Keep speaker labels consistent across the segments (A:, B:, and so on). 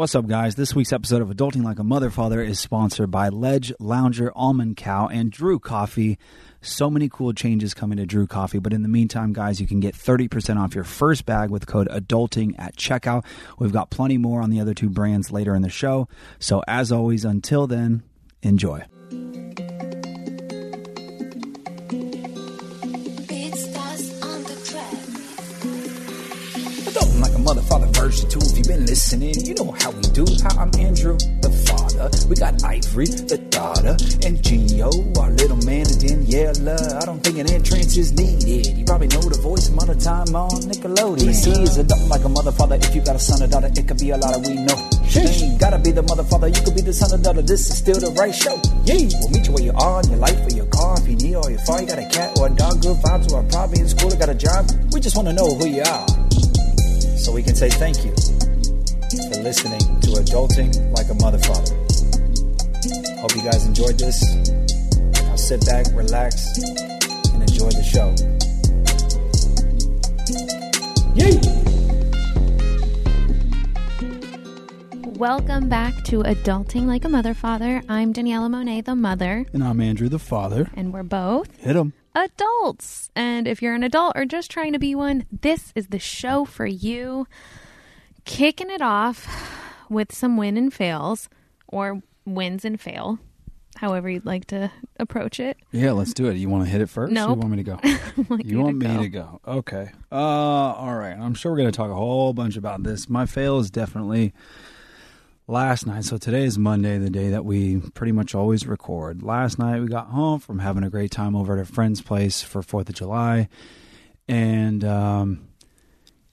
A: What's up, guys? This week's episode of Adulting Like a Mother Father is sponsored by Ledge, Lounger, Almond Cow, and Drew Coffee. So many cool changes coming to Drew Coffee, but in the meantime, guys, you can get 30% off your first bag with code ADULTING at checkout. We've got plenty more on the other two brands later in the show. So, as always, until then, enjoy.
B: BeatStars on the track.
C: Adulting like a mother father version 2 if you've been listening you know how we do. How i'm andrew the father. We got ivory the daughter and Gio our little man and daniella. I don't think an entrance is needed. You probably know the voice other time on nickelodeon. This is adulting like a mother father if you got a son or daughter it could be a lot of we know. You ain't gotta be the mother father you could be the son or daughter. This is still the right show. Yeah. We'll meet you where you are in your life or your car if you need or your far you got a cat or a dog good vibes or a probably in school or got a job. We just want to know who you are so we can say thank you for listening to Adulting Like a Mother Father. Hope you guys enjoyed this. Now sit back, relax, and enjoy the show. Yay!
D: Welcome back to Adulting Like a Mother Father. I'm Daniella Monet, the mother,
A: And I'm Andrew the father.
D: and we're both
A: Hit him.
D: Adults. And if you're an adult or just trying to be one, this is the show for you. Kicking it off with some win and fails, or wins and fail, however you'd like to approach it.
A: Yeah, let's do it. You want to hit it first?
D: Nope.
A: You want me to go?
D: Like
A: you want me to go? Okay. Uh, all right. I'm sure we're going to talk a whole bunch about this. My fail is definitely last night. So today is Monday, the day that we pretty much always record. Last night we got home from having a great time over at a friend's place for Fourth of July, and um,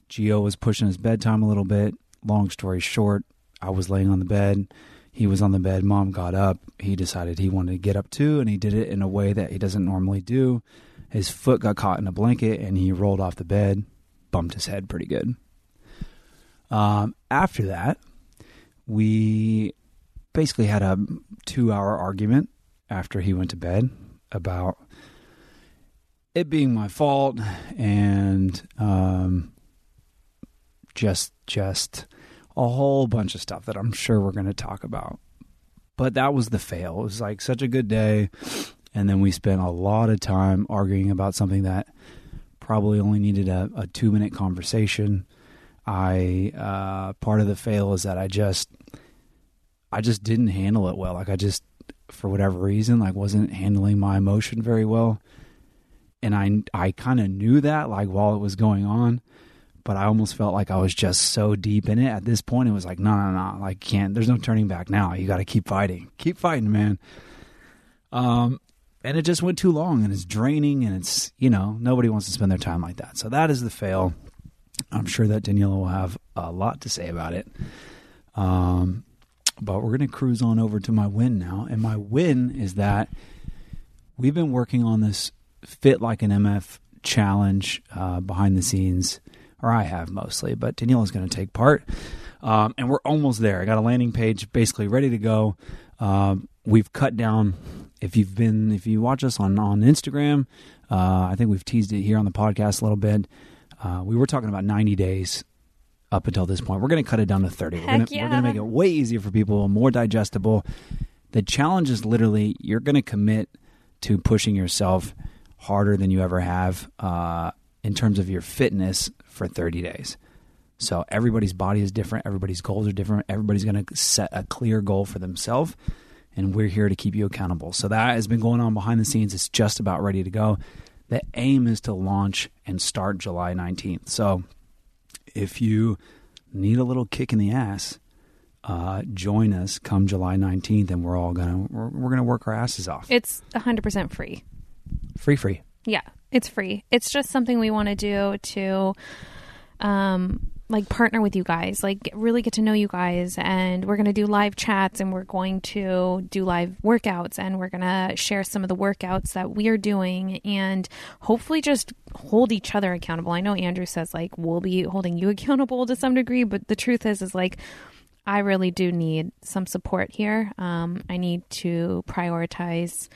A: Gio was pushing his bedtime a little bit. Long story short, I was laying on the bed. He was on the bed. Mom got up. He decided he wanted to get up too, and he did it in a way that he doesn't normally do. His foot got caught in a blanket, and he rolled off the bed, bumped his head pretty good. Um, after that, we basically had a two hour argument after he went to bed about it being my fault and um, just just a whole bunch of stuff that I'm sure we're going to talk about. But that was the fail. It was like such a good day, and then we spent a lot of time arguing about something that probably only needed a, a two minute conversation. I uh, part of the fail is that I just I just didn't handle it well. Like I just for whatever reason like wasn't handling my emotion very well. And I I kind of knew that like while it was going on, but I almost felt like I was just so deep in it at this point it was like no no no like can't there's no turning back now. You got to keep fighting. Keep fighting, man. Um and it just went too long and it's draining and it's you know nobody wants to spend their time like that. So that is the fail. I'm sure that Daniella will have a lot to say about it. Um, but we're going to cruise on over to my win now. And my win is that we've been working on this Fit Like an MF challenge uh, behind the scenes, or I have mostly, but Daniella's going to take part. Um, and we're almost there. I got a landing page basically ready to go. Um, we've cut down. If you've been, if you watch us on on Instagram, uh, I think we've teased it here on the podcast a little bit. Uh, we were talking about 90 days up until this point. We're going to cut it down to 30. we're going to
D: yeah.
A: to make it way easier for people, more digestible. The challenge is literally you're going to commit to pushing yourself harder than you ever have uh, in terms of your fitness for 30 days. So everybody's body is different, everybody's goals are different. Everybody's going to set a clear goal for themselves, and we're here to keep you accountable. So that has been going on behind the scenes. It's just about ready to go. The aim is to launch and start July 19th. So if you need a little kick in the ass, uh, join us come July 19th, and we're all gonna we're, we're gonna work our asses off.
D: It's 100% free.
A: free, free.
D: Yeah, it's free. It's just something we want to do to um like partner with you guys, like really get to know you guys and we're going to do live chats and we're going to do live workouts and we're going to share some of the workouts that we are doing and hopefully just hold each other accountable. I know Andrew says like we'll be holding you accountable to some degree, but the truth is is like I really do need some support here. Um, I need to prioritize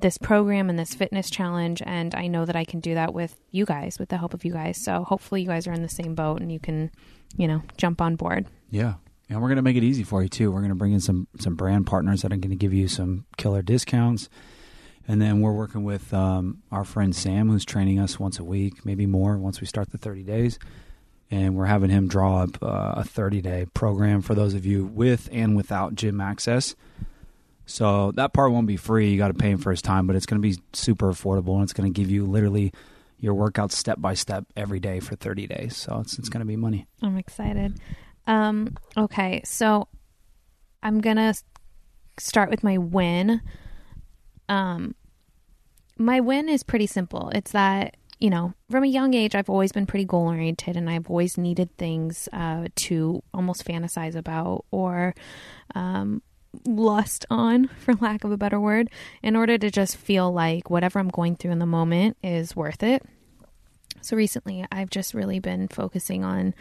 D: this program and this fitness challenge, and I know that I can do that with you guys, with the help of you guys. So hopefully, you guys are in the same boat and you can, you know, jump on board.
A: Yeah. And we're going to make it easy for you too. We're going to bring in some some brand partners that are going to give you some killer discounts. And then we're working with um, our friend Sam, who's training us once a week, maybe more once we start the 30 days. And we're having him draw up uh, a 30 day program for those of you with and without gym access. So that part won't be free. You got to pay him for his time, but it's going to be super affordable and it's going to give you literally your workouts step by step every day for 30 days. So it's, it's going to be money.
D: I'm excited. Um, okay, so I'm gonna start with my win. Um, my win is pretty simple. It's that you know, from a young age, I've always been pretty goal oriented, and I've always needed things uh, to almost fantasize about or um, lust on, for lack of a better word, in order to just feel like whatever I'm going through in the moment is worth it. So recently, I've just really been focusing on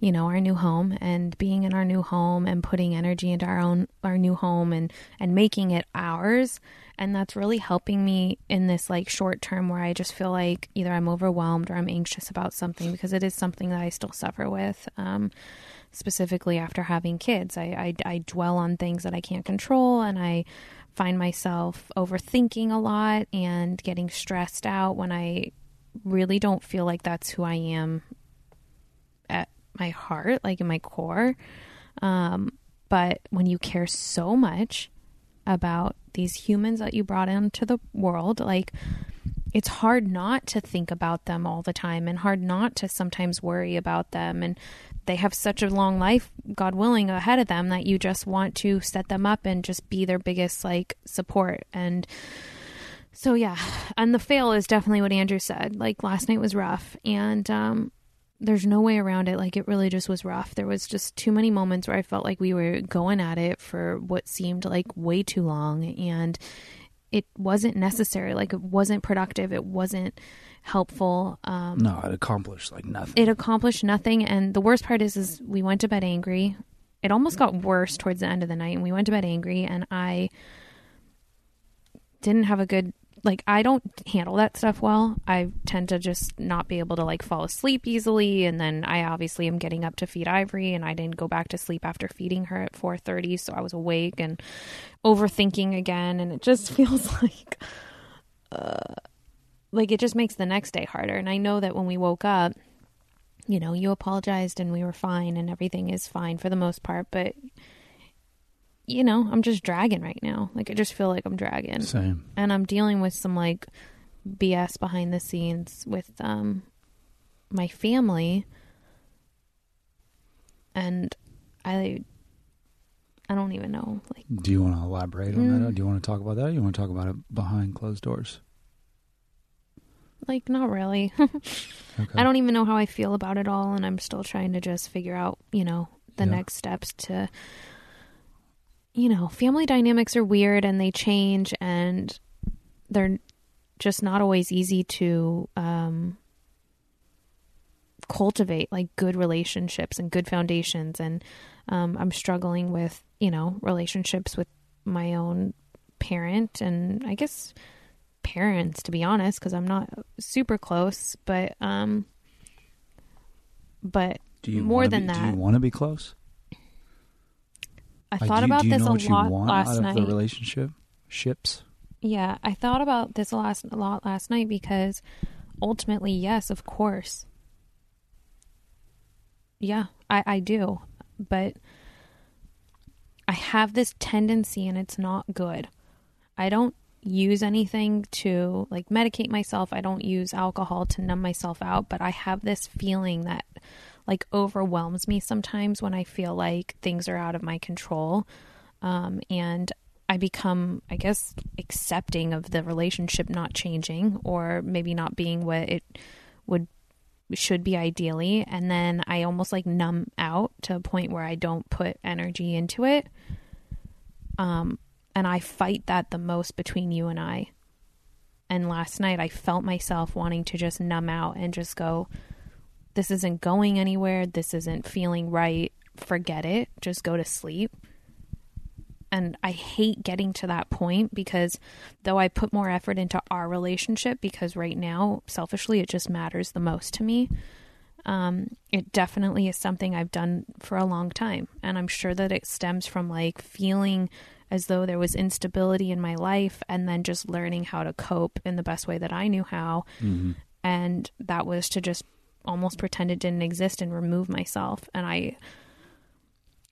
D: you know our new home and being in our new home and putting energy into our own our new home and and making it ours and that's really helping me in this like short term where i just feel like either i'm overwhelmed or i'm anxious about something because it is something that i still suffer with um, specifically after having kids I, I i dwell on things that i can't control and i find myself overthinking a lot and getting stressed out when i really don't feel like that's who i am at my heart, like in my core. Um, but when you care so much about these humans that you brought into the world, like it's hard not to think about them all the time and hard not to sometimes worry about them. And they have such a long life, God willing, ahead of them that you just want to set them up and just be their biggest like support. And so, yeah. And the fail is definitely what Andrew said. Like last night was rough. And, um, there's no way around it. Like it really just was rough. There was just too many moments where I felt like we were going at it for what seemed like way too long and it wasn't necessary. Like it wasn't productive. It wasn't helpful. Um
A: No, it accomplished like nothing.
D: it accomplished nothing and the worst part is is we went to bed angry. It almost got worse towards the end of the night and we went to bed angry and I didn't have a good like I don't handle that stuff well. I tend to just not be able to like fall asleep easily. And then I obviously am getting up to feed Ivory and I didn't go back to sleep after feeding her at 4:30 so I was awake and overthinking again. And it just feels like uh like it just makes the next day harder. And I know that when we woke up you know, you apologized and we were fine and everything is fine for the most part, but you know, I'm just dragging right now. Like I just feel like I'm dragging
A: Same.
D: and I'm dealing with some like BS behind the scenes with um my family and I I don't even know like
A: Do you want to elaborate on
D: Mm.
A: that? Do you want to talk about that? Or you want to talk about it behind closed doors?
D: like not really.
A: Okay.
D: I don't even know how I feel about it all and I'm still trying to just figure out, you know, the
A: Yeah.
D: next steps to you know, family dynamics are weird and they change and they're just not always easy to um cultivate like good relationships and good foundations and um I'm struggling with, you know, relationships with my own parent and I guess parents to be honest because I'm not super close, but um but
A: do you
D: more than
A: be, Do
D: that.
A: you want to be close?
D: I
A: Like,
D: thought
A: you,
D: about this a lot last night.
A: the relationship? Ships?
D: Yeah, I thought about this a last a lot last night because ultimately, yes, of course. Yeah, I I do. But I have this tendency and it's not good. I don't use anything to like medicate myself. I don't use alcohol to numb myself out, but I have this feeling that like overwhelms me sometimes when I feel like things are out of my control. Um, and I become, I guess, accepting of the relationship not changing or maybe not being what it would should be ideally. And then I almost like numb out to a point where I don't put energy into it. Um, and I fight that the most between you and I. And last night I felt myself wanting to just numb out and just go, this isn't going anywhere. This isn't feeling right. Forget it. Just go to sleep. And I hate getting to that point because though I put more effort into our relationship, because right now, selfishly, it just matters the most to me. Um, it definitely is something I've done for a long time. And I'm sure that it stems from like feeling as though there was instability in my life and then just learning how to cope in the best way that I knew how.
A: Mm-hmm.
D: And that was to just almost pretend it didn't exist and remove myself. And I,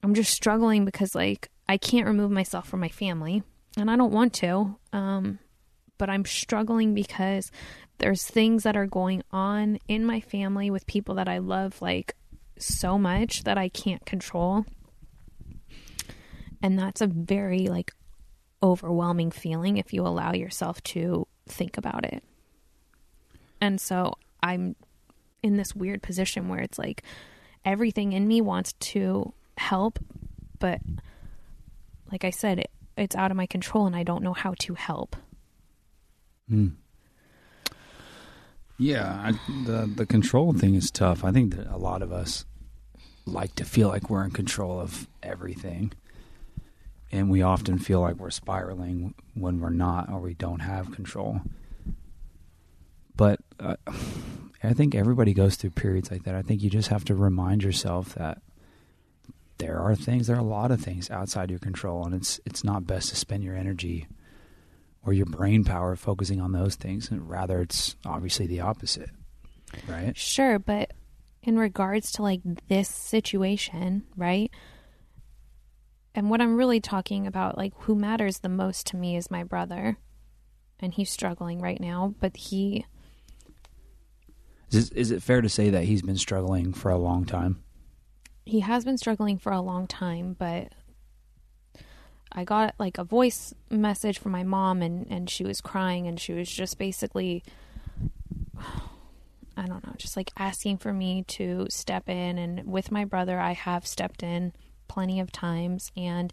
D: I'm just struggling because like I can't remove myself from my family and I don't want to. Um, but I'm struggling because there's things that are going on in my family with people that I love like so much that I can't control. And that's a very like overwhelming feeling if you allow yourself to think about it. And so I'm in this weird position where it's like everything in me wants to help, but like I said, it, it's out of my control and I don't know how to help.
A: Mm. Yeah, I, the the control thing is tough. I think that a lot of us like to feel like we're in control of everything, and we often feel like we're spiraling when we're not, or we don't have control. But uh, I think everybody goes through periods like that. I think you just have to remind yourself that there are things, there are a lot of things outside your control, and it's it's not best to spend your energy or your brain power focusing on those things. And rather, it's obviously the opposite, right?
D: Sure, but in regards to like this situation, right? And what I'm really talking about, like who matters the most to me is my brother. And he's struggling right now, but he
A: Is, is it fair to say that he's been struggling for a long time?
D: he has been struggling for a long time, but I got like a voice message from my mom and and she was crying and she was just basically I don't know, just like asking for me to step in and with my brother I have stepped in plenty of times and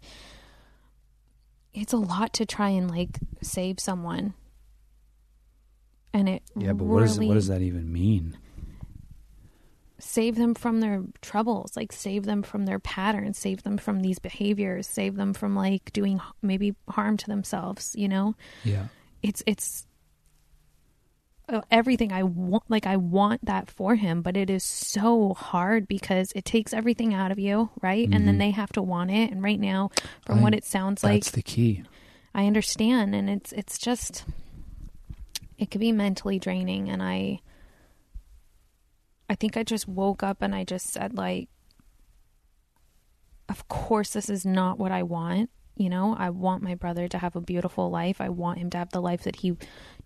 D: it's a lot to try and like save someone. And it
A: Yeah, but what does
D: really
A: what does that even mean?
D: save them from their troubles like save them from their patterns save them from these behaviors save them from like doing maybe harm to themselves you know
A: Yeah,
D: it's it's uh, everything i want like i want that for him but it is so hard because it takes everything out of you right and then
A: Mhm.
D: they have to want it and right now from
A: I
D: what it sounds like
A: that's the key.
D: I understand and it's it's just it could be mentally draining and I I think I just woke up and I just said like of course this is not what I want, you know? I want my brother to have a beautiful life. I want him to have the life that he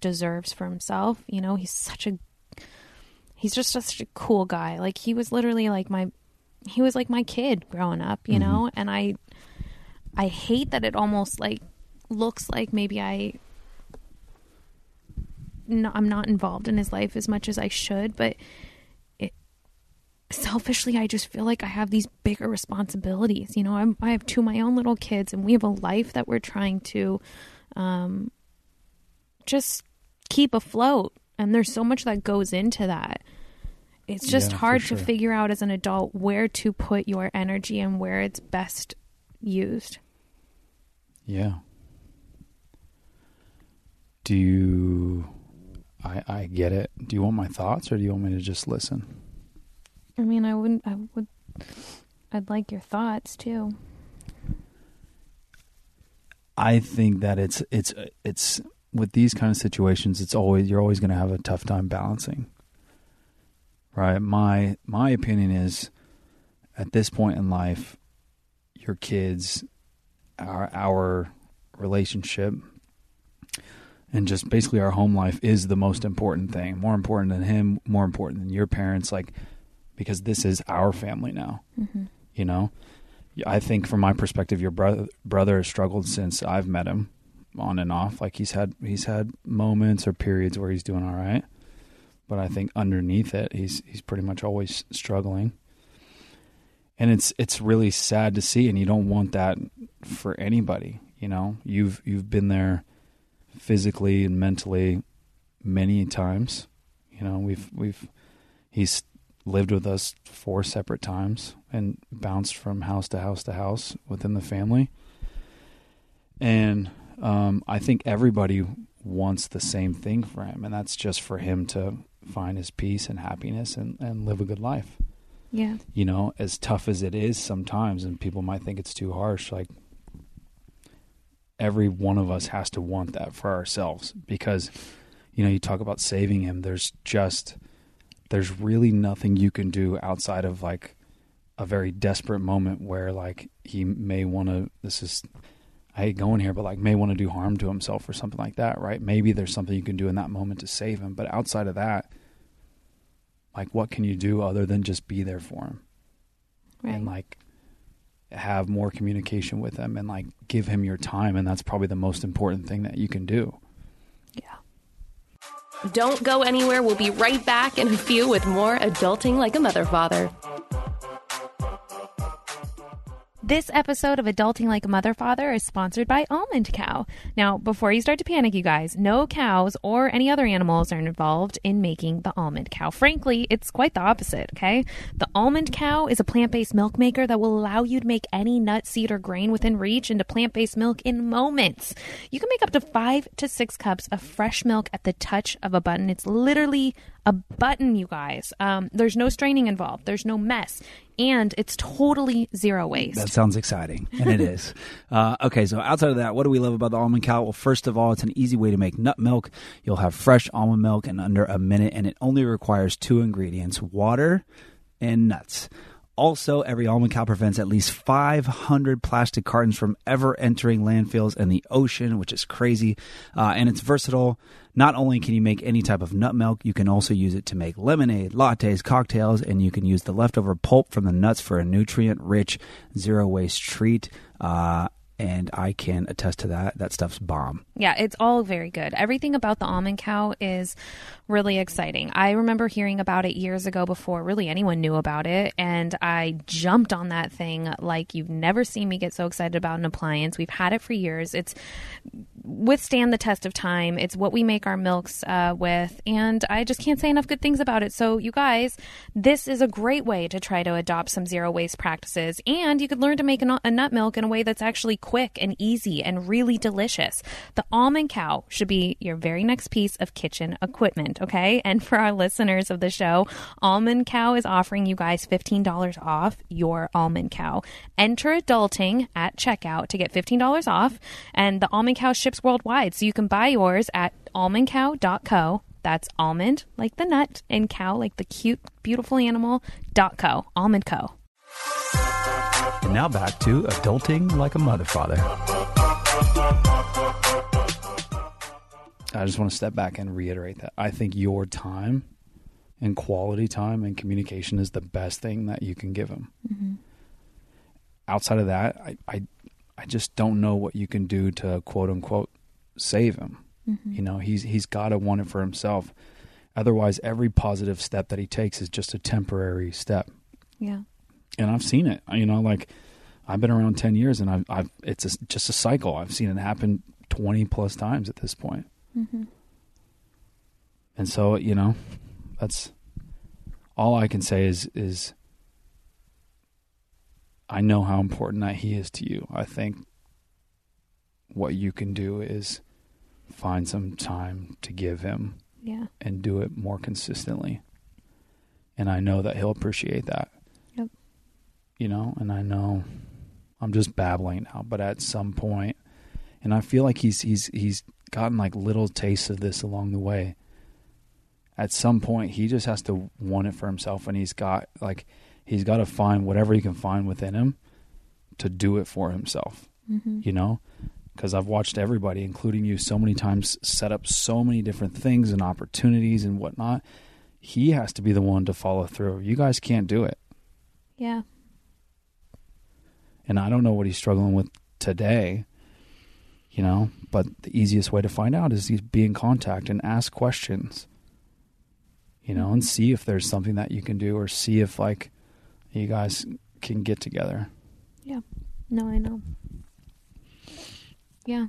D: deserves for himself, you know? He's such a he's just such a cool guy. Like he was literally like my he was like my kid growing up, you
A: Mhm.
D: know? And I I hate that it almost like looks like maybe I no, I'm not involved in his life as much as I should, but it selfishly I just feel like I have these bigger responsibilities. You know, I'm, I have two of my own little kids, and we have a life that we're trying to um, just keep afloat. And there's so much that goes into that. It's just
A: Yeah,
D: hard
A: sure.
D: to figure out as an adult where to put your energy and where it's best used.
A: Yeah. Do you? I I get it. Do you want my thoughts, or do you want me to just listen?
D: I mean, I wouldn't. I would. I'd like your thoughts too.
A: I think that it's it's it's with these kind of situations. It's always you're always going to have a tough time balancing. Right. My my opinion is, at this point in life, your kids, our our relationship, and just basically our home life is the most important thing. More important than him. More important than your parents. Like because this is our family now.
D: Mm-hmm.
A: You know, I think from my perspective, your brother brother has struggled since I've met him, on and off. Like he's had he's had moments or periods where he's doing all right, but I think underneath it, he's he's pretty much always struggling. And it's it's really sad to see, and you don't want that for anybody. You know, you've you've been there physically and mentally many times. You know, we've we've he's lived with us four separate times and bounced from house to house to house within the family. And um, I think everybody wants the same thing for him, and that's just for him to find his peace and happiness and, and live a good life.
D: Yeah.
A: You know, as tough as it is sometimes, and people might think it's too harsh, like every one of us has to want that for ourselves because, you know, you talk about saving him, there's just, there's really nothing you can do outside of like a very desperate moment where like he may want to, this is, I hate going here, but like may want to do harm to himself or something like that, right? Maybe there's something you can do in that moment to save him. But outside of that, like what can you do other than just be there for him
D: Right.
A: and like have more communication with him and like give him your time and that's probably the most important thing that you can do.
D: yeah.
E: Don't go anywhere. We'll be right back in a few with more Adulting Like a Mother Father.
D: This episode of Adulting Like a Mother Father is sponsored by Almond Cow. Now, before you start to panic, you guys, no cows or any other animals are involved in making the almond cow. Frankly, it's quite the opposite, okay? The almond cow is a plant based milk maker that will allow you to make any nut, seed, or grain within reach into plant based milk in moments. You can make up to five to six cups of fresh milk at the touch of a button. It's literally a button, you guys. Um, there's no straining involved, there's no mess, and it's totally zero waste.
A: That sounds exciting, and it is. Uh, okay, so outside of that, what do we love about the almond cow? Well, first of all, it's an easy way to make nut milk. You'll have fresh almond milk in under a minute, and it only requires two ingredients water and nuts. Also, every almond cow prevents at least 500 plastic cartons from ever entering landfills and the ocean, which is crazy. Uh, and it's versatile. Not only can you make any type of nut milk, you can also use it to make lemonade, lattes, cocktails, and you can use the leftover pulp from the nuts for a nutrient rich, zero waste treat. Uh, and I can attest to that. That stuff's bomb.
D: Yeah, it's all very good. Everything about the almond cow is really exciting. I remember hearing about it years ago before really anyone knew about it, and I jumped on that thing like you've never seen me get so excited about an appliance. We've had it for years. It's withstand the test of time. It's what we make our milks uh, with, and I just can't say enough good things about it. So, you guys, this is a great way to try to adopt some zero waste practices, and you could learn to make a, nut milk in a way that's actually quick and easy and really delicious. The almond cow should be your very next piece of kitchen equipment, okay? And for our listeners of the show, Almond Cow is offering you guys $15 off your almond cow. Enter adulting at checkout to get $15 off, and the almond cow ships worldwide, so you can buy yours at almondcow.co. That's almond like the nut and cow like the cute, beautiful animal. Dot co. Almond Co.
A: And now back to adulting like a mother father. I just want to step back and reiterate that I think your time and quality time and communication is the best thing that you can give him. Mm-hmm. Outside of that, I, I I just don't know what you can do to quote unquote save him. Mm-hmm. You know, he's he's got to want it for himself. Otherwise, every positive step that he takes is just a temporary step
D: Yeah.
A: and I've seen it. You know, like I've been around ten years, and I've, I've it's a, just a cycle. I've seen it happen twenty plus times at this point. Mm-hmm. And so, you know, that's all I can say is is I know how important that he is to you. I think what you can do is find some time to give him
D: Yeah.
A: and do it more consistently. And I know that he'll appreciate that.
D: Yep.
A: You know, and I know I'm just babbling now, but at some point and I feel like he's he's he's gotten like little tastes of this along the way. At some point he just has to want it for himself and he's got like he's got to find whatever he can find within him to do it for himself. Mm-hmm. You know? because I've watched everybody, including you, so many times set up so many different things and opportunities and whatnot. He has to be the one to follow through. You guys can't do it.
D: Yeah.
A: And I don't know what he's struggling with today, you know, but the easiest way to find out is be in contact and ask questions, you know, and see if there's something that you can do or see if, like, you guys can get together.
D: Yeah. No, I know. Yeah.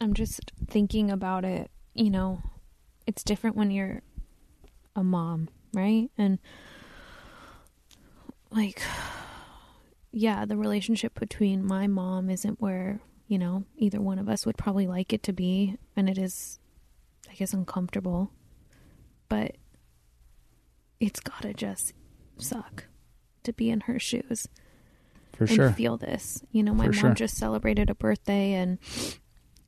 D: I'm just thinking about it, you know, it's different when you're a mom, right? And like yeah, the relationship between my mom isn't where, you know, either one of us would probably like it to be, and it is I guess uncomfortable, but it's gotta just suck to be in her shoes
A: For
D: and
A: sure.
D: feel this. You know, my
A: For
D: mom
A: sure.
D: just celebrated a birthday and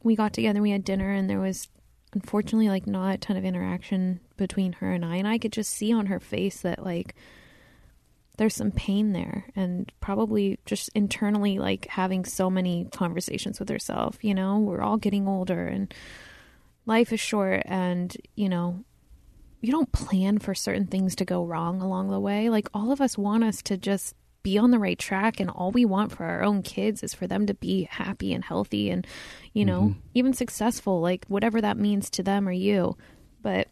D: we got together, we had dinner, and there was unfortunately like not a ton of interaction between her and I. And I could just see on her face that like there's some pain there and probably just internally like having so many conversations with herself. You know, we're all getting older and life is short, and you know, you don't plan for certain things to go wrong along the way. Like all of us want us to just be on the right track and all we want for our own kids is for them to be happy and healthy and you know, even successful, like whatever that means to them or you. But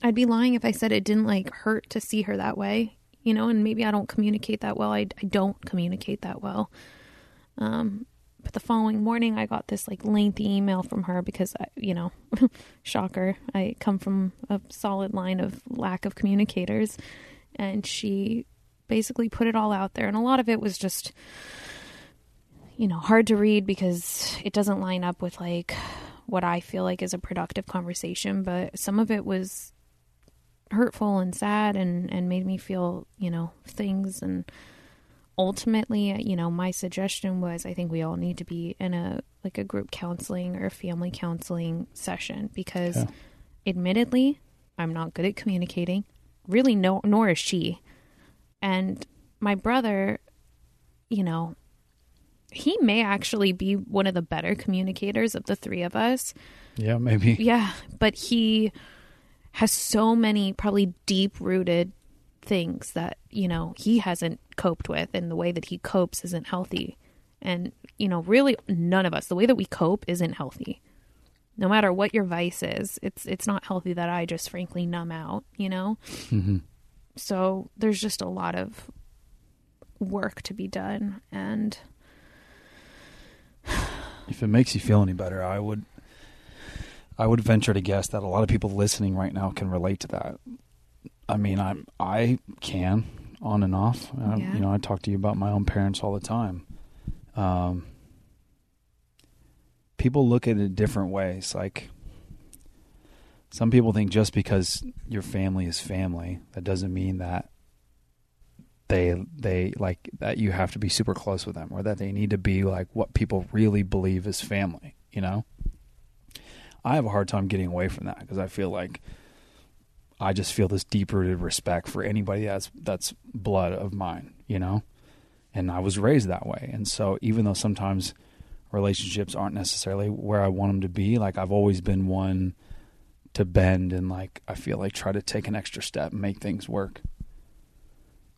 D: I'd be lying if I said it didn't like hurt to see her that way, you know, and maybe I don't communicate that well. I, I don't communicate that well. Um, but the following morning, I got this like lengthy email from her because, you know, shocker, I come from a solid line of lack of communicators. And she basically put it all out there. And a lot of it was just, you know, hard to read because it doesn't line up with like what I feel like is a productive conversation. But some of it was hurtful and sad and, and made me feel, you know, things and ultimately, you know, my suggestion was I think we all need to be in a like a group counseling or family counseling session because
A: Yeah.
D: admittedly, I'm not good at communicating. Really no nor is she. And my brother, you know, he may actually be one of the better communicators of the three of us.
A: Yeah, maybe.
D: Yeah, but he has so many probably deep rooted things that, you know, he hasn't coped with and the way that he copes isn't healthy. And, you know, really none of us, the way that we cope isn't healthy. No matter what your vice is, it's it's not healthy that I just frankly numb out, you know?
A: hmm
D: So there's just a lot of work to be done and
A: If it makes you feel any better, I would I would venture to guess that a lot of people listening right now can relate to that. I mean, I'm I can on and off. I,
D: Yeah.
A: You know, I talk to you about my own parents all the time. Um, people look at it different ways. Like some people think just because your family is family, that doesn't mean that they they like that you have to be super close with them or that they need to be like what people really believe is family, you know? I have a hard time getting away from that because I feel like I just feel this deep rooted respect for anybody that's that's blood of mine, you know? And I was raised that way. And so even though sometimes relationships aren't necessarily where I want them to be, like I've always been one to bend and like I feel like try to take an extra step and make things work.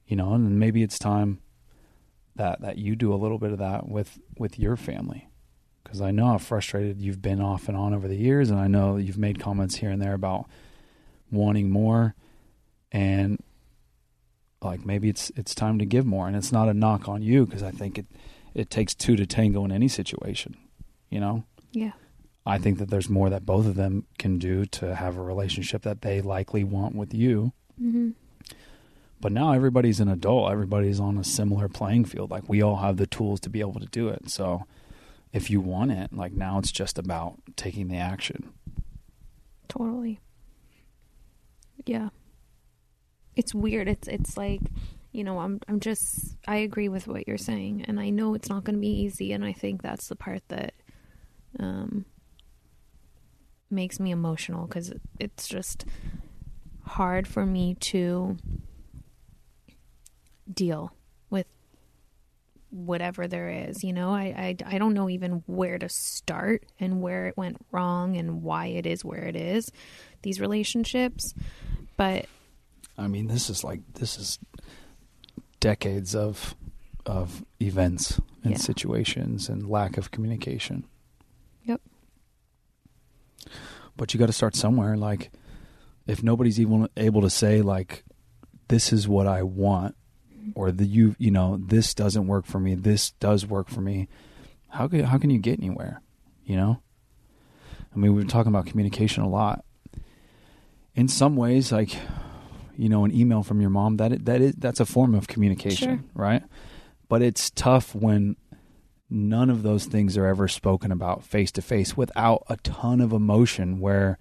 A: You know, and maybe it's time that that you do a little bit of that with with your family because I know how frustrated you've been off and on over the years, and I know you've made comments here and there about wanting more, and like maybe it's it's time to give more, and it's not a knock on you because I think it it takes two to tango in any situation, you know.
D: yeah.
A: I think that there's more that both of them can do to have a relationship that they likely want with you.
D: Mhm.
A: But now everybody's an adult. Everybody's on a similar playing field. Like we all have the tools to be able to do it. So if you want it, like now it's just about taking the action.
D: Totally. Yeah. It's weird. It's it's like, you know, I'm I'm just I agree with what you're saying and I know it's not going to be easy and I think that's the part that um makes me emotional cuz it's just hard for me to deal with whatever there is you know I, I i don't know even where to start and where it went wrong and why it is where it is these relationships but
A: I mean, this is like this is decades of of events and
D: Yeah.
A: situations and lack of communication.
D: Yep.
A: But you got to start somewhere. Like, if nobody's even able to say like, "This is what I want," mm-hmm. or the you you know this doesn't work for me, this does work for me, how can how can you get anywhere? You know. I mean, we've been talking about communication a lot. In some ways, like you know, an email from your mom that that is that's a form of communication,
D: Sure.
A: right? But it's tough when none of those things are ever spoken about face to face without a ton of emotion where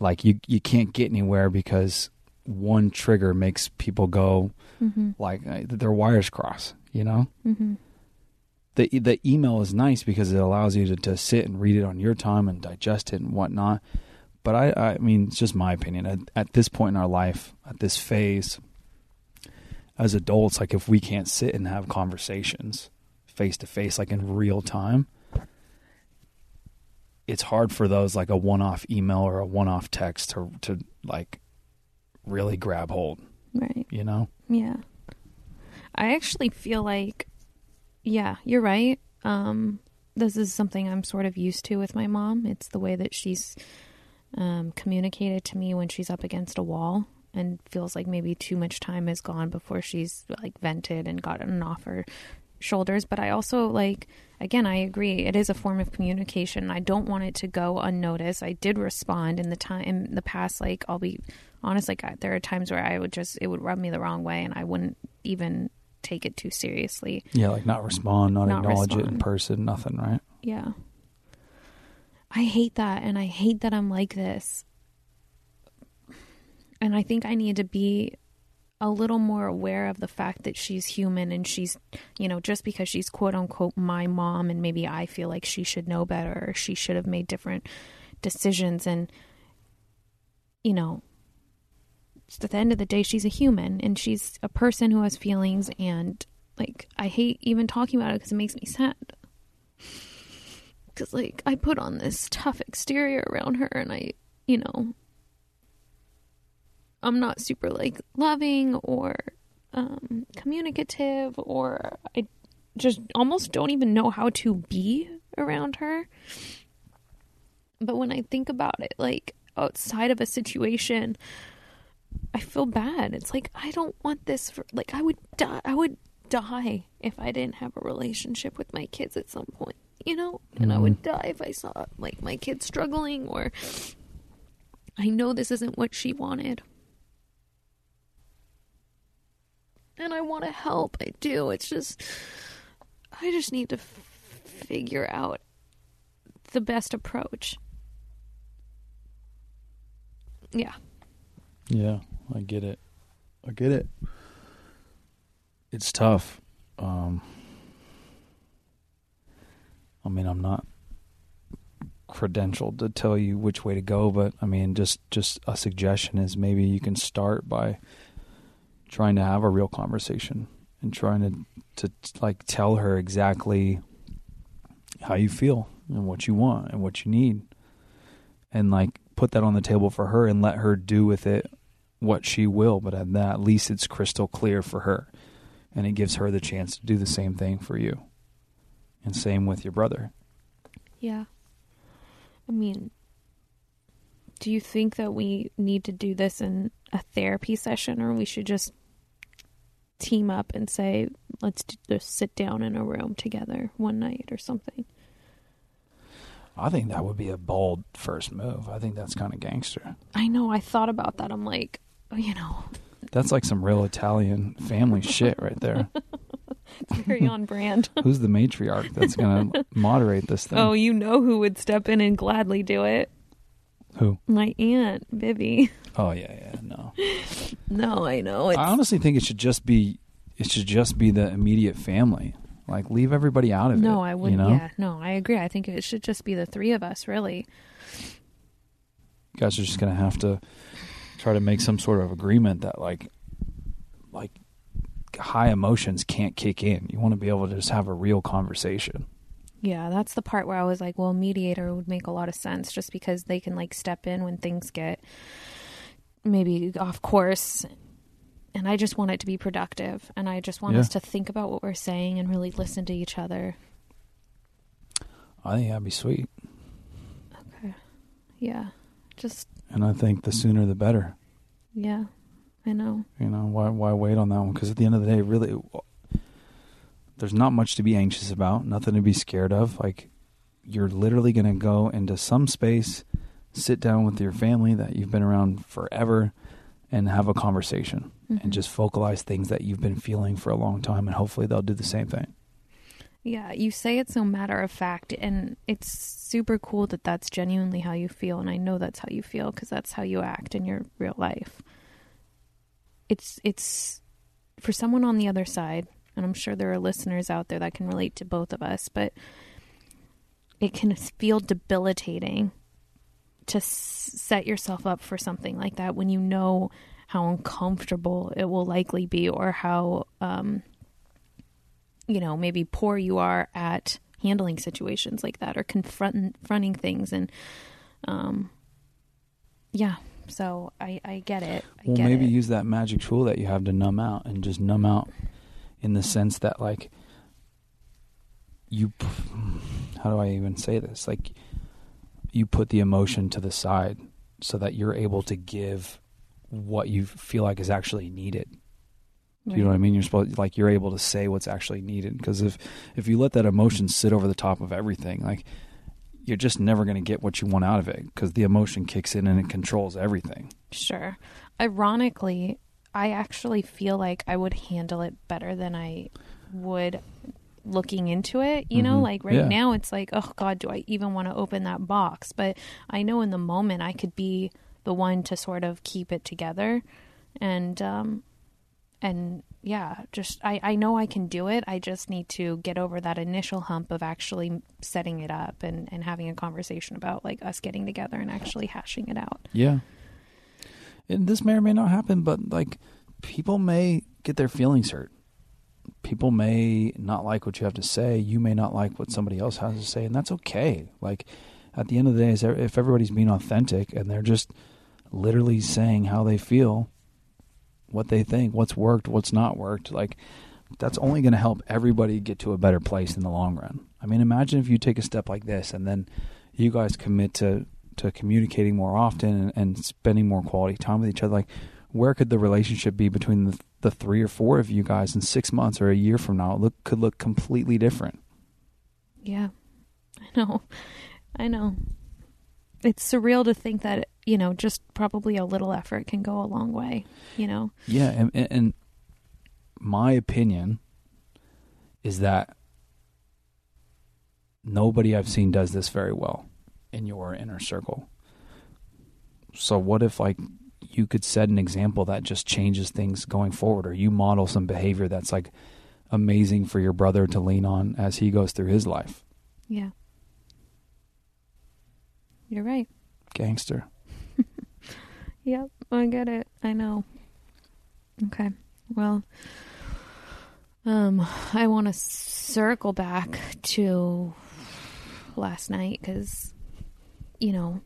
A: like you you can't get anywhere because one trigger makes people go
D: Mm-hmm.
A: like uh, their wires cross you know
D: Mm-hmm.
A: the the email is nice because it allows you to, to sit and read it on your time and digest it and whatnot. But I, I mean, it's just my opinion. At, at this point in our life, at this phase, as adults, like if we can't sit and have conversations face to face, like in real time, it's hard for those like a one-off email or a one-off text to to like really grab hold.
D: Right.
A: You know?
D: Yeah. I actually feel like yeah, you're right. Um this is something I'm sort of used to with my mom. It's the way that she's um communicated to me when she's up against a wall and feels like maybe too much time has gone before she's like vented and gotten off her shoulders, but I also like again, I agree. It is a form of communication. I don't want it to go unnoticed. I did respond in the time in the past like I'll be honest like I, there are times where I would just it would rub me the wrong way and I wouldn't even take it too seriously.
A: Yeah, like not respond, not,
D: Not
A: acknowledge it in person, nothing, right?
D: Yeah. I hate that and I hate that I'm like this. And I think I need to be a little more aware of the fact that she's human and she's, you know, just because she's quote unquote my mom and maybe I feel like she should know better or she should have made different decisions and you know, at the end of the day she's a human and she's a person who has feelings and like I hate even talking about it because it makes me sad because like I put on this tough exterior around her, and I, you know, I'm not super like loving or um, communicative, or I just almost don't even know how to be around her. But when I think about it, like outside of a situation, I feel bad. It's like I don't want this for like I would die. I would die if I didn't have a relationship with my kids at some point, you know? And I would die if I saw like my kids struggling or I know this isn't what she wanted. And I want to help. I do. It's just I just need to f- figure out the best approach. Yeah.
A: Yeah, I get it. I get it. It's tough. Um, I mean, I'm not credentialed to tell you which way to go, but I mean, just just a suggestion is maybe you can start by trying to have a real conversation and trying to to like tell her exactly how you feel and what you want and what you need. And like put that on the table for her and let her do with it what she will. But at that at least it's crystal clear for her. And it gives her the chance to do the same thing for you and same with your brother
D: Yeah. I mean, do you think that we need to do this in a therapy session or we should just team up and say, let's just sit down in a room together one night or something?
A: i think that would be a bold first move i think that's kind of gangster
D: I know, I thought about that. I'm like, you know,
A: that's like some real italian family shit right there
D: it's very on brand.
A: who's the matriarch that's going to moderate this thing
D: oh, you know who would step in and gladly do it?
A: who
D: My aunt, Vivi.
A: oh yeah yeah no
D: No, I know. It's,
A: I honestly think it should just be it should just be the immediate family. Like leave everybody out of it.
D: no, I wouldn't.
A: You know,
D: Yeah, no, I agree. I think it should just be the three of us, really.
A: you guys are just gonna have to try to make some sort of agreement that like like high emotions can't kick in. You want to be able to just have a real conversation.
D: Yeah, that's the part where I was like, well, mediator would make a lot of sense just because they can like step in when things get maybe off course. And I just want it to be productive. And I just want
A: Yeah.
D: us to think about what we're saying and really listen to each other.
A: I think that'd be sweet,
D: Okay. Yeah. Just,
A: and I think the sooner the better.
D: yeah, I know.
A: You know why why wait on that one? Because at the end of the day, really, there's not much to be anxious about, nothing to be scared of. Like you're literally going to go into some space, sit down with your family that you've been around forever, and have a conversation
D: Mhm.
A: and just vocalize things that you've been feeling for a long time, and hopefully they'll do the same thing.
D: Yeah, you say it so matter of fact, and it's super cool that that's genuinely how you feel, and I know that's how you feel because that's how you act in your real life. It's it's for someone on the other side, and I'm sure there are listeners out there that can relate to both of us, but it can feel debilitating to s- set yourself up for something like that when you know how uncomfortable it will likely be or how um you know maybe poor you are at handling situations like that or confront- confronting things and um yeah so i i get it I
A: Well,
D: get
A: maybe
D: it.
A: use that magic tool that you have to numb out and just numb out in the sense that, like, you. How do I even say this? Like, you put the emotion to the side so that you're able to give what you feel like is actually needed. Do you know what I mean? You're supposed like you're able to say what's actually needed because if if you let that emotion sit over the top of everything, like you're just never going to get what you want out of it because the emotion kicks in and it controls everything.
D: Sure. Ironically, I actually feel like I would handle it better than I would looking into it. You know,
A: Mhm.
D: like right
A: Yeah.
D: now it's like, oh God, do I even want to open that box? But I know in the moment I could be the one to sort of keep it together. And, um, and yeah, just I, I know I can do it. I just need to get over that initial hump of actually setting it up and, and having a conversation about like us getting together and actually hashing it out.
A: Yeah. And this may or may not happen, but like people may get their feelings hurt. People may not like what you have to say. You may not like what somebody else has to say, and that's okay. Like at the end of the day, if everybody's being authentic and they're just literally saying how they feel, what they think, what's worked, what's not worked, like that's only going to help everybody get to a better place in the long run. I mean, imagine if you take a step like this and then you guys commit to to communicating more often and, and spending more quality time with each other. Like, where could the relationship be between the, the three or four of you guys in six months or a year from now? It look could look completely different.
D: Yeah, I know. I know. It's surreal to think that, you know, just probably a little effort can go a long way, you know?
A: Yeah, and, and, my opinion is that nobody I've seen does this very well in your inner circle. So what if like you could set an example that just changes things going forward or you model some behavior that's like amazing for your brother to lean on as he goes through his life.
D: Yeah. You're right.
A: Gangster.
D: Yep, I get it. I know. Okay. Well, um I want to circle back to last night cuz you know,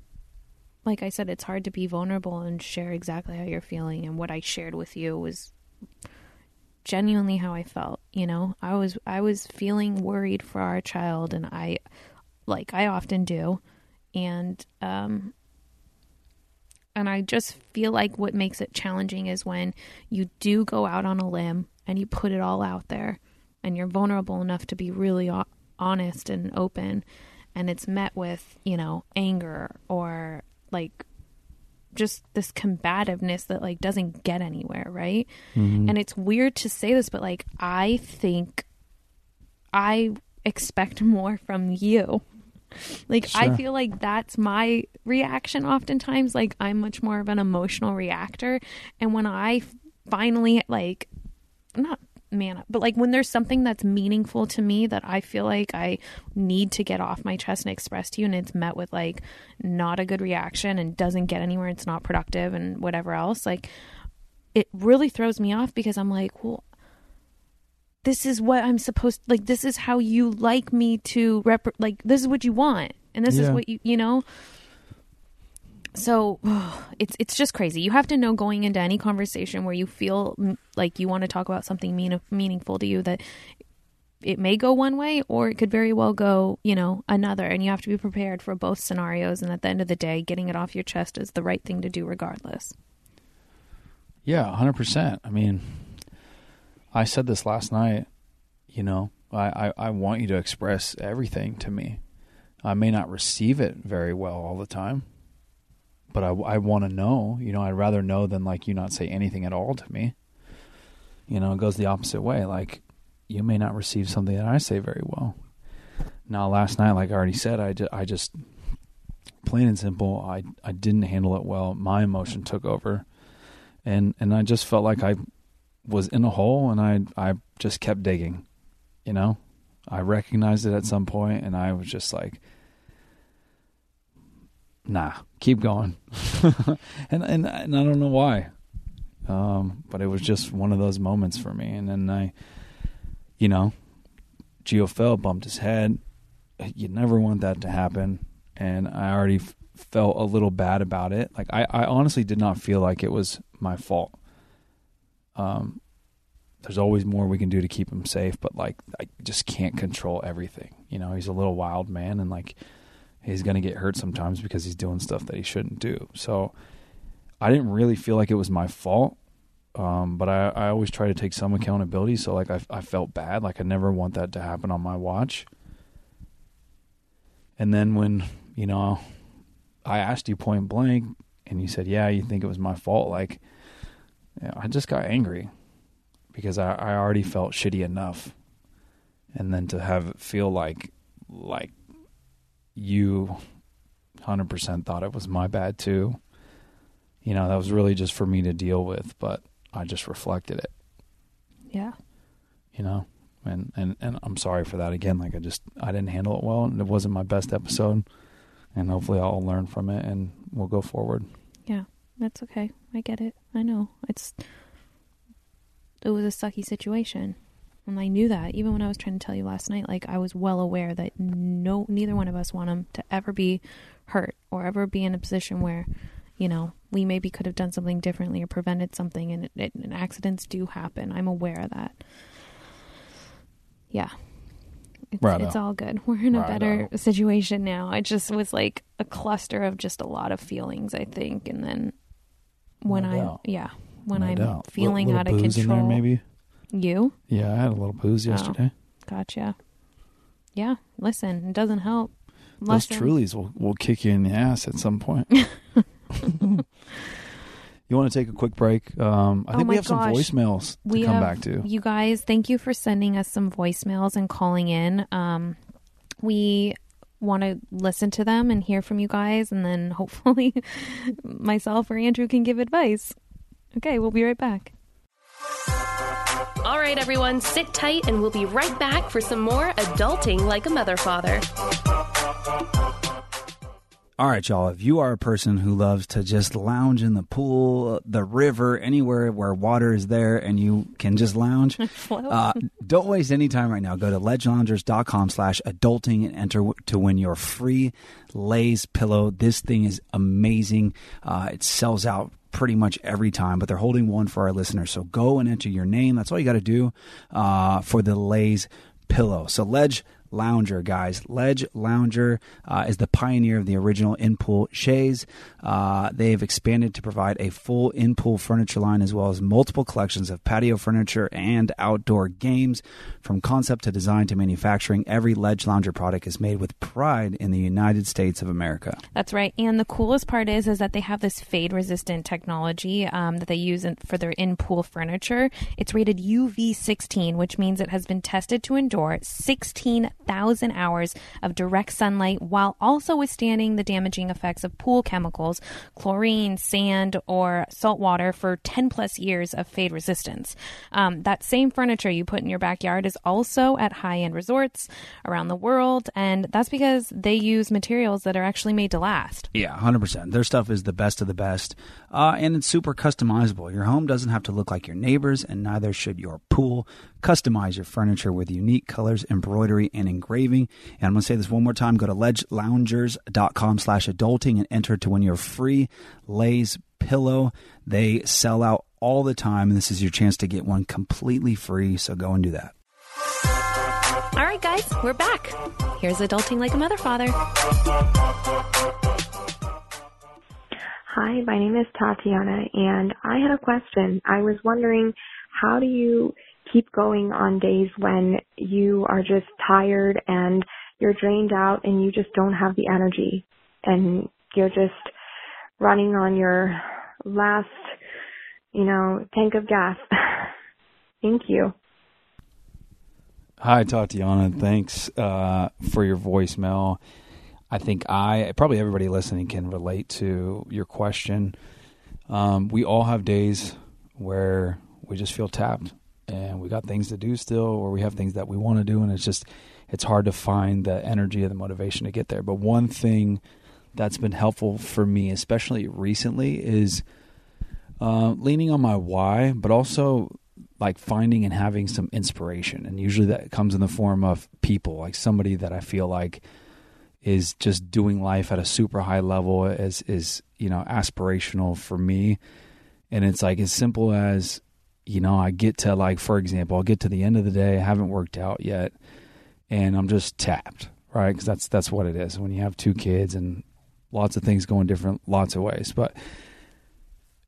D: like I said it's hard to be vulnerable and share exactly how you're feeling and what I shared with you was genuinely how I felt, you know. I was I was feeling worried for our child and I like I often do and um and I just feel like what makes it challenging is when you do go out on a limb and you put it all out there and you're vulnerable enough to be really honest and open and it's met with, you know, anger or like just this combativeness that like doesn't get anywhere, right? Mm-hmm. And it's weird to say this but like I think I expect more from you. Like I feel like that's my reaction oftentimes like I'm much more of an emotional reactor. And when I finally like not man up, but like when there's something that's meaningful to me that I feel like I need to get off my chest and express to you and it's met with like not a good reaction and doesn't get anywhere it's not productive and whatever else like it really throws me off because I'm like well this is what I'm supposed like this is how you like me to rep like this is what you want and this is what you you know so it's it's just crazy. You have to know going into any conversation where you feel like you want to talk about something mean, meaningful to you that it may go one way or it could very well go, you know, another and you have to be prepared for both scenarios and at the end of the day getting it off your chest is the right thing to do regardless.
A: Yeah, hundred percent. I mean, I said this last night. You know, I, I I want you to express everything to me. I may not receive it very well all the time, but I I want to know. You know, I'd rather know than like you not say anything at all to me. You know, it goes the opposite way. Like, you may not receive something that I say very well. Now, last night, like I already said, I, I just plain and simple, I I didn't handle it well. My emotion took over, and and I just felt like I was in a hole, and I I just kept digging. You know, I recognized it at some point, and I was just like, nah, keep going. and, and and I don't know why, um, but it was just one of those moments for me. And then I, you know, Gio fell, bumped his head. You never want that to happen, and I already f- felt a little bad about it. Like I, I honestly did not feel like it was my fault. Um, there's always more we can do to keep him safe, but like I just can't control everything. You know, he's a little wild man, and like he's gonna get hurt sometimes because he's doing stuff that he shouldn't do. So I didn't really feel like it was my fault, um, but I, I always try to take some accountability. So like I, I felt bad, like I never want that to happen on my watch. And then when you know, I asked you point blank, and you said, "Yeah, you think it was my fault," like. Yeah, I just got angry because I, I already felt shitty enough, and then to have it feel like like you hundred percent thought it was my bad too. You know that was really just for me to deal with, but I just reflected it.
D: Yeah.
A: You know, and and and I'm sorry for that again. Like I just I didn't handle it well, and it wasn't my best episode. And hopefully I'll learn from it, and we'll go forward.
D: That's okay. I get it. I know. It's it was a sucky situation. And I knew that even when I was trying to tell you last night, like I was well aware that no neither one of us want him to ever be hurt or ever be in a position where, you know, we maybe could have done something differently or prevented something and, it, it, and accidents do happen. I'm aware of that. Yeah. It's,
A: Right
D: it's all good. We're in a
A: Right
D: better
A: on.
D: situation now. It just was like a cluster of just a lot of feelings, I think. And then when
A: No
D: I,
A: doubt.
D: yeah, when
A: No
D: I'm
A: doubt.
D: feeling
A: Little
D: out of control.
A: there, maybe.
D: You?
A: Yeah, I had a little booze
D: Oh.
A: yesterday.
D: Gotcha. Yeah, listen, it doesn't help.
A: Those Trulies will will kick you in the ass at some point. you want to take a quick break? Um, I
D: Oh
A: think we have some
D: gosh.
A: voicemails to
D: we
A: come
D: have,
A: back to.
D: You guys, thank you for sending us some voicemails and calling in. Um, we want to listen to them and hear from you guys, and then hopefully myself or Andrew can give advice. Okay, we'll be right back.
E: All right, everyone, sit tight and we'll be right back for some more adulting like a mother father.
A: All right, y'all. If you are a person who loves to just lounge in the pool, the river, anywhere where water is there and you can just lounge, uh, don't waste any time right now. Go to ledgeloungers.com slash adulting and enter to win your free Laze pillow. This thing is amazing. Uh, it sells out pretty much every time, but they're holding one for our listeners. So go and enter your name. That's all you got to do uh, for the Laze pillow. So Ledge Lounger, guys. Ledge Lounger uh, is the pioneer of the original in pool chaise. Uh, they have expanded to provide a full in pool furniture line as well as multiple collections of patio furniture and outdoor games. From concept to design to manufacturing, every Ledge Lounger product is made with pride in the United States of America.
D: That's right. And the coolest part is is that they have this fade resistant technology um, that they use in, for their in pool furniture. It's rated UV 16, which means it has been tested to endure 16,000 hours of direct sunlight while also withstanding the damaging effects of pool chemicals, chlorine, sand, or salt water for 10 plus years of fade resistance. Um, that same furniture you put in your backyard is also at high end resorts around the world, and that's because they use materials that are actually made to last.
A: Yeah, 100%. Their stuff is the best of the best. Uh, and it's super customizable. Your home doesn't have to look like your neighbor's, and neither should your pool. Customize your furniture with unique colors, embroidery, and engraving. And I'm going to say this one more time. Go to ledgeloungers.com slash adulting and enter to win your free Laze pillow. They sell out all the time, and this is your chance to get one completely free. So go and do that.
E: All right, guys, we're back. Here's adulting like a mother father.
F: Hi, my name is Tatiana, and I had a question. I was wondering, how do you keep going on days when you are just tired and you're drained out and you just don't have the energy and you're just running on your last, you know, tank of gas? Thank you.
A: Hi, Tatiana. Thanks uh, for your voicemail. I think I probably everybody listening can relate to your question. Um, we all have days where we just feel tapped, and we got things to do still, or we have things that we want to do, and it's just it's hard to find the energy and the motivation to get there. But one thing that's been helpful for me, especially recently, is uh, leaning on my why, but also like finding and having some inspiration. And usually that comes in the form of people, like somebody that I feel like is just doing life at a super high level is is you know aspirational for me and it's like as simple as you know i get to like for example i'll get to the end of the day i haven't worked out yet and i'm just tapped right? Because that's that's what it is. When you have two kids and lots of things going different lots of ways. But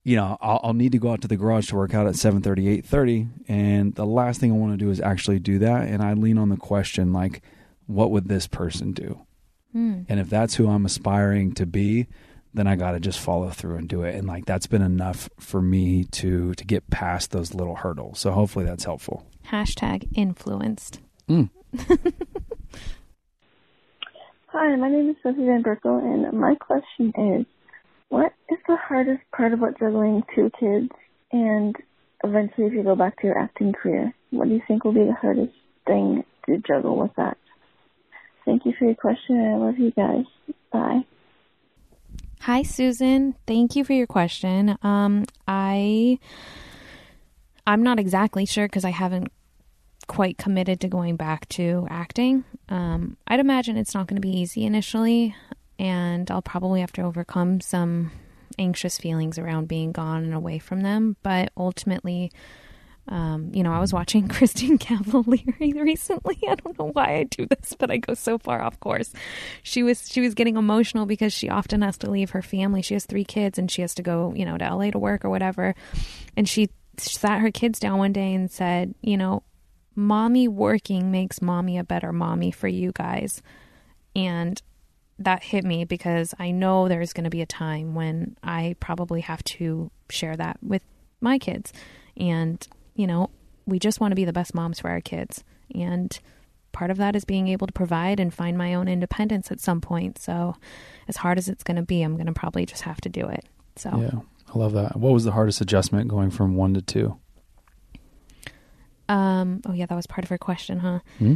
A: you know I'll, I'll need to go out to the garage to work out at 7.30 8.30 and the last thing i want to do is actually do that and i lean on the question like what would this person do?
D: Hmm.
A: and if that's who i'm aspiring to be then i got to just follow through and do it and like that's been enough for me to to get past those little hurdles so hopefully that's helpful
D: Hashtag influenced.
A: Mm.
G: Hi, my name is Sophie Van Berkel, and my question is, what is the hardest part about juggling two kids, and eventually if you go back to your acting career, what do you think will be the hardest thing to juggle with that? Thank you for your question, and I love you guys. Bye.
D: Hi, Susan. Thank you for your question. Um, I I'm not exactly sure because I haven't quite committed to going back to acting. Um, I'd imagine it's not going to be easy initially, and I'll probably have to overcome some anxious feelings around being gone and away from them. But ultimately, um, you know, I was watching Christine Cavallari recently. I don't know why I do this, but I go so far off course. She was she was getting emotional because she often has to leave her family. She has three kids and she has to go, you know, to LA to work or whatever. And she sat her kids down one day and said, you know, mommy working makes mommy a better mommy for you guys. And that hit me because I know there's going to be a time when I probably have to share that with my kids. And, you know, we just want to be the best moms for our kids. And part of that is being able to provide and find my own independence at some point. So, as hard as it's going to be, I'm going to probably just have to do it. So,
A: yeah i love that what was the hardest adjustment going from one to two
D: um, oh, yeah, that was part of her question, huh?
A: Hmm?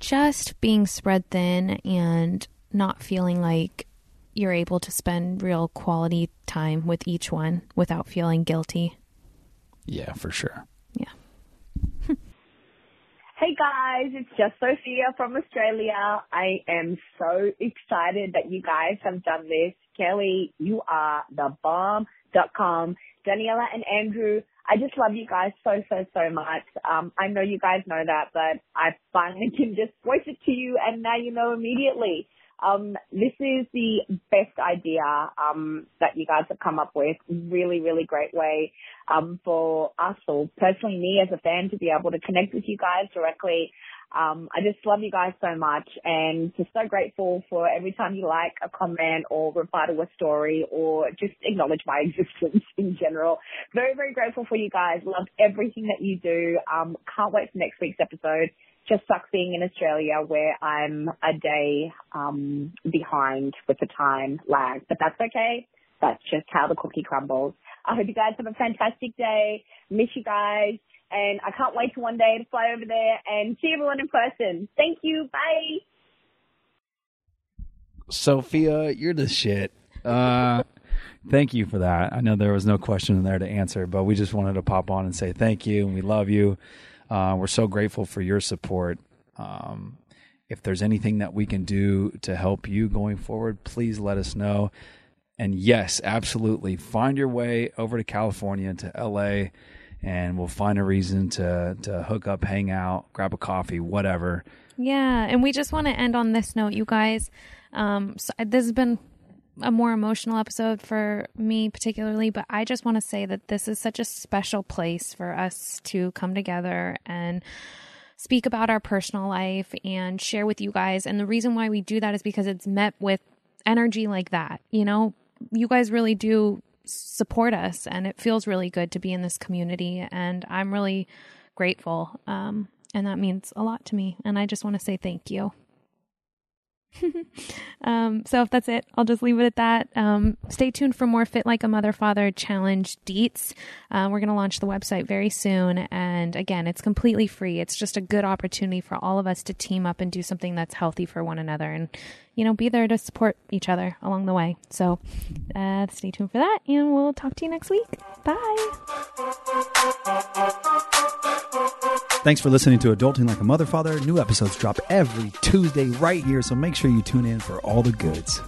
D: Just being spread thin and not feeling like you're able to spend real quality time with each one without feeling guilty.
A: Yeah for sure
D: Yeah.
H: Hey guys, it's just Sophia from Australia. I am so excited that you guys have done this. Kelly, you are the bomb.com. Daniella and Andrew, I just love you guys so, so, so much. Um, I know you guys know that, but I finally can just voice it to you and now you know immediately. Um, this is the best idea um, that you guys have come up with. Really, really great way um, for us, or personally me as a fan, to be able to connect with you guys directly. Um, I just love you guys so much, and just so grateful for every time you like a comment or reply to a story or just acknowledge my existence in general. Very, very grateful for you guys. Love everything that you do. Um, can't wait for next week's episode just sucks being in Australia where I'm a day um, behind with the time lag, but that's okay. That's just how the cookie crumbles. I hope you guys have a fantastic day. Miss you guys. And I can't wait to one day to fly over there and see everyone in person. Thank you. Bye.
A: sophia you're the shit uh thank you for that i know there was no question in there to answer but we just wanted to pop on and say thank you and we love you uh, we're so grateful for your support. Um, if there's anything that we can do to help you going forward please let us know. And yes absolutely. Find your way over to california to la and we'll find a reason to to hook up hang out grab a coffee whatever.
D: Yeah, and we just want to end on this note, you guys. Um, so this has been a more emotional episode for me, particularly, but I just want to say that this is such a special place for us to come together and speak about our personal life and share with you guys. And the reason why we do that is because it's met with energy like that. You know, you guys really do support us, and it feels really good to be in this community. And I'm really grateful. Um, and that means a lot to me. And I just want to say thank you. um, so if that's it, I'll just leave it at that. Um, stay tuned for more Fit Like a Mother Father Challenge deets. Uh, we're going to launch the website very soon. And again, it's completely free. It's just a good opportunity for all of us to team up and do something that's healthy for one another and, you know, be there to support each other along the way. So uh, stay tuned for that. And we'll talk to you next week. Bye.
A: Thanks for listening to Adulting Like a Mother Father. New episodes drop every Tuesday right here, so make sure you tune in for all the goods.